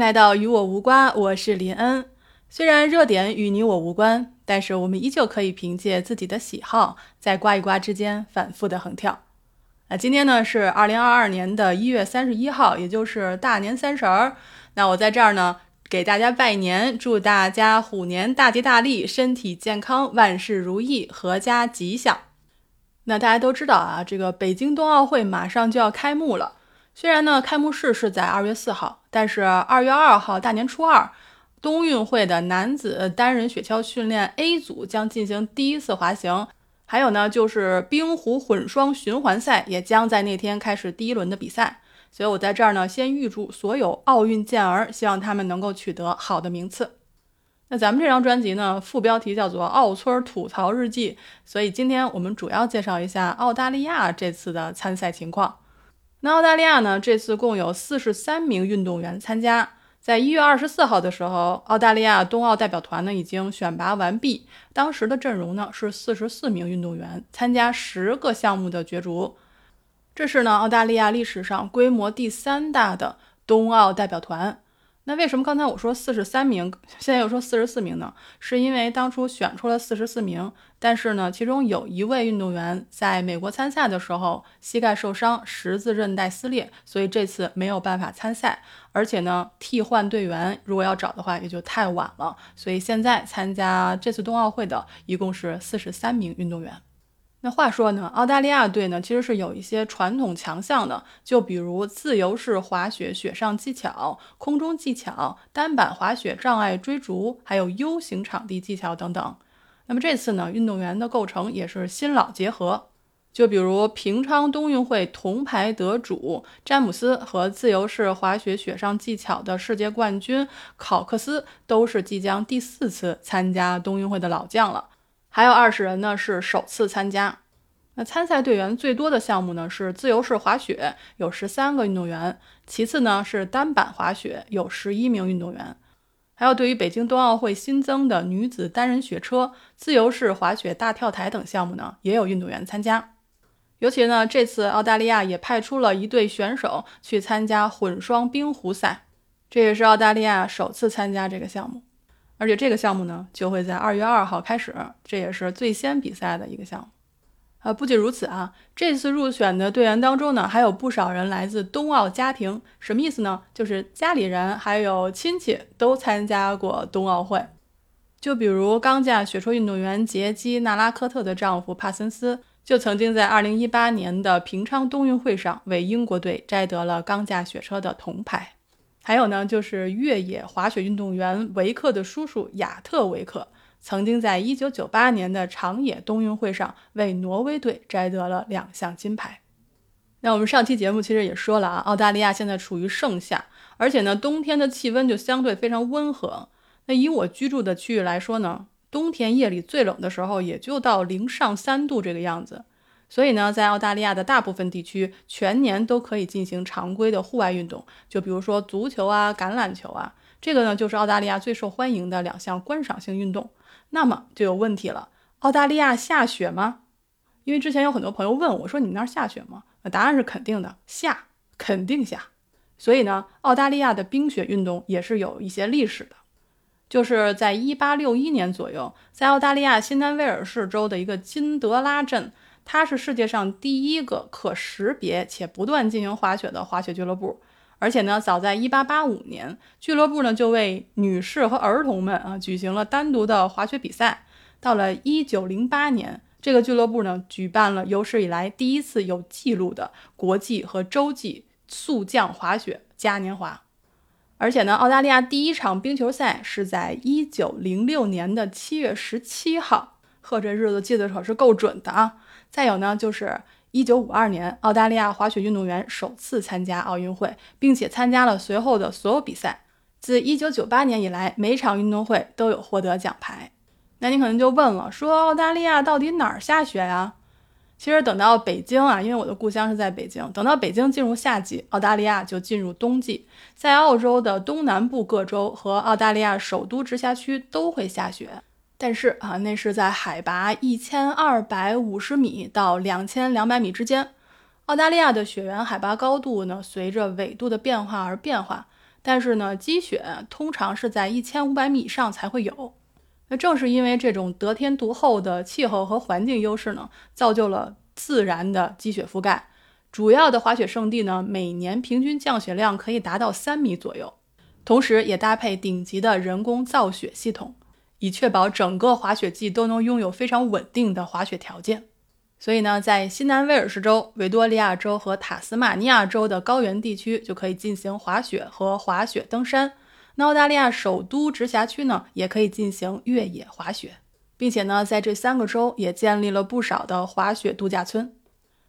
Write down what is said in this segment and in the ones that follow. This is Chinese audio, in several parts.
来到与我无关，我是林恩。虽然热点与你我无关，但是我们依旧可以凭借自己的喜好，在刮一刮之间反复的横跳。那今天呢是二零二二年的一月三十一号，也就是大年三十儿。那我在这儿呢给大家拜年，祝大家虎年大吉大利，身体健康，万事如意，阖家吉祥。那大家都知道啊，这个北京冬奥会马上就要开幕了。虽然呢，开幕式是在二月四号，但是二月二号大年初二，冬运会的男子单人雪橇训练 A 组将进行第一次滑行，还有呢，就是冰壶混双循环赛也将在那天开始第一轮的比赛。所以我在这儿呢，先预祝所有奥运健儿，希望他们能够取得好的名次。那咱们这张专辑呢，副标题叫做《奥村吐槽日记》，所以今天我们主要介绍一下澳大利亚这次的参赛情况。那澳大利亚呢？这次共有四十三名运动员参加。在一月二十四号的时候，澳大利亚冬奥代表团呢已经选拔完毕。当时的阵容呢是四十四名运动员，参加十个项目的角逐。这是呢澳大利亚历史上规模第三大的冬奥代表团。那为什么刚才我说四十三名，现在又说四十四名呢？是因为当初选出了四十四名，但是呢，其中有一位运动员在美国参赛的时候膝盖受伤，十字韧带撕裂，所以这次没有办法参赛。而且呢，替换队员如果要找的话，也就太晚了。所以现在参加这次冬奥会的一共是四十三名运动员。那话说呢，澳大利亚队呢其实是有一些传统强项的，就比如自由式滑雪雪上技巧、空中技巧、单板滑雪障碍追逐，还有 U 型场地技巧等等。那么这次呢，运动员的构成也是新老结合，就比如平昌冬运会铜牌得主詹姆斯和自由式滑雪雪上技巧的世界冠军考克斯，都是即将第四次参加冬运会的老将了。还有二十人呢，是首次参加。那参赛队员最多的项目呢是自由式滑雪，有十三个运动员；其次呢是单板滑雪，有十一名运动员。还有对于北京冬奥会新增的女子单人雪车、自由式滑雪大跳台等项目呢，也有运动员参加。尤其呢，这次澳大利亚也派出了一队选手去参加混双冰壶赛，这也是澳大利亚首次参加这个项目。而且这个项目呢，就会在二月二号开始，这也是最先比赛的一个项目。啊，不仅如此啊，这次入选的队员当中呢，还有不少人来自冬奥家庭。什么意思呢？就是家里人还有亲戚都参加过冬奥会。就比如钢架雪车运动员杰基·纳拉科特的丈夫帕森斯，就曾经在二零一八年的平昌冬运会上为英国队摘得了钢架雪车的铜牌。还有呢，就是越野滑雪运动员维克的叔叔亚特维克，曾经在1998年的长野冬运会上为挪威队摘得了两项金牌。那我们上期节目其实也说了啊，澳大利亚现在处于盛夏，而且呢，冬天的气温就相对非常温和。那以我居住的区域来说呢，冬天夜里最冷的时候也就到零上三度这个样子。所以呢，在澳大利亚的大部分地区，全年都可以进行常规的户外运动，就比如说足球啊、橄榄球啊，这个呢就是澳大利亚最受欢迎的两项观赏性运动。那么就有问题了，澳大利亚下雪吗？因为之前有很多朋友问我说：“你们那儿下雪吗？”答案是肯定的，下，肯定下。所以呢，澳大利亚的冰雪运动也是有一些历史的，就是在一八六一年左右，在澳大利亚新南威尔士州的一个金德拉镇。它是世界上第一个可识别且不断进行滑雪的滑雪俱乐部，而且呢，早在1885年，俱乐部呢就为女士和儿童们啊举行了单独的滑雪比赛。到了1908年，这个俱乐部呢举办了有史以来第一次有记录的国际和洲际速降滑雪嘉年华。而且呢，澳大利亚第一场冰球赛是在1906年的7月17号，呵，这日子记得可是够准的啊！再有呢，就是一九五二年，澳大利亚滑雪运动员首次参加奥运会，并且参加了随后的所有比赛。自一九九八年以来，每场运动会都有获得奖牌。那你可能就问了，说澳大利亚到底哪儿下雪呀？其实等到北京啊，因为我的故乡是在北京，等到北京进入夏季，澳大利亚就进入冬季。在澳洲的东南部各州和澳大利亚首都直辖区都会下雪。但是啊，那是在海拔一千二百五十米到两千两百米之间。澳大利亚的雪原海拔高度呢，随着纬度的变化而变化。但是呢，积雪通常是在一千五百米以上才会有。那正是因为这种得天独厚的气候和环境优势呢，造就了自然的积雪覆盖。主要的滑雪胜地呢，每年平均降雪量可以达到三米左右，同时也搭配顶级的人工造雪系统，以确保整个滑雪季都能拥有非常稳定的滑雪条件。所以呢，在西南威尔士州、维多利亚州和塔斯马尼亚州的高原地区就可以进行滑雪和滑雪登山。那澳大利亚首都直辖区呢，也可以进行越野滑雪，并且呢，在这三个州也建立了不少的滑雪度假村。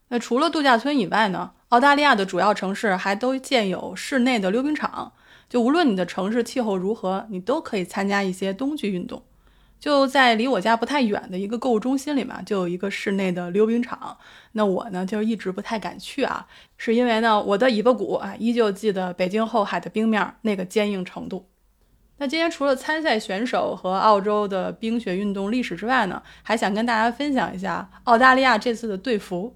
那除了度假村以外呢，澳大利亚的主要城市还都建有室内的溜冰场。就无论你的城市气候如何，你都可以参加一些冬季运动。就在离我家不太远的一个购物中心里嘛，就有一个室内的溜冰场。那我呢，就一直不太敢去啊，是因为呢，我的尾巴骨啊，依旧记得北京后海的冰面那个坚硬程度。那今天除了参赛选手和澳洲的冰雪运动历史之外呢，还想跟大家分享一下澳大利亚这次的队服。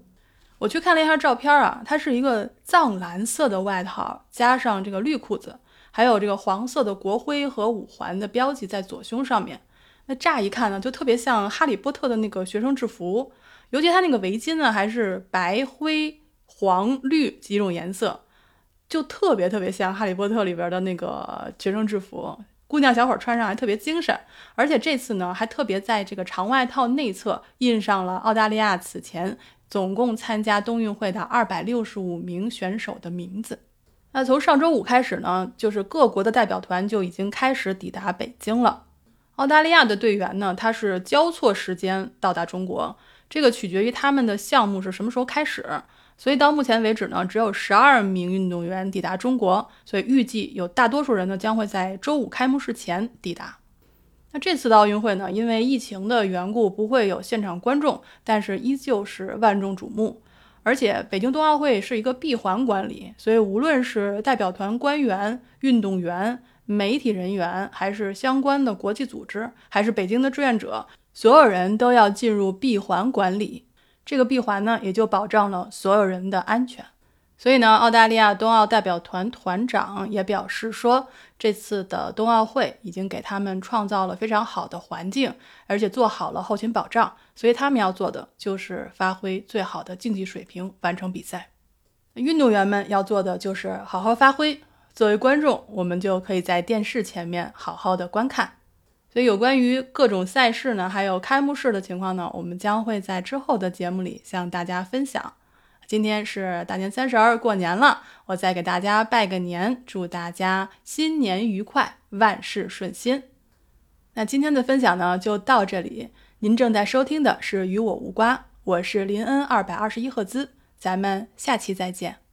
我去看了一下照片啊，它是一个藏蓝色的外套，加上这个绿裤子，还有这个黄色的国徽和五环的标记在左胸上面。那乍一看呢，就特别像哈利波特的那个学生制服，尤其他那个围巾呢，还是白、灰、黄、绿几种颜色，就特别特别像哈利波特里边的那个学生制服。姑娘小伙穿上还特别精神，而且这次呢，还特别在这个长外套内侧印上了澳大利亚此前总共参加冬运会的二百六十五名选手的名字。那从上周五开始呢，就是各国的代表团就已经开始抵达北京了。澳大利亚的队员呢，他是交错时间到达中国，这个取决于他们的项目是什么时候开始。所以到目前为止呢，只有十二名运动员抵达中国，所以预计有大多数人呢将会在周五开幕式前抵达。那这次的奥运会呢，因为疫情的缘故不会有现场观众，但是依旧是万众瞩目。而且北京冬奥会是一个闭环管理，所以无论是代表团官员、运动员。媒体人员，还是相关的国际组织，还是北京的志愿者，所有人都要进入闭环管理。这个闭环呢，也就保障了所有人的安全。所以呢，澳大利亚冬奥代表团团长也表示说，这次的冬奥会已经给他们创造了非常好的环境，而且做好了后勤保障。所以他们要做的就是发挥最好的竞技水平，完成比赛。运动员们要做的就是好好发挥。作为观众，我们就可以在电视前面好好的观看。所以，有关于各种赛事呢，还有开幕式的情况呢，我们将会在之后的节目里向大家分享。今天是大年三十儿，过年了，我再给大家拜个年，祝大家新年愉快，万事顺心。那今天的分享呢，就到这里。您正在收听的是《与我无关》，我是林恩二百二十一赫兹，咱们下期再见。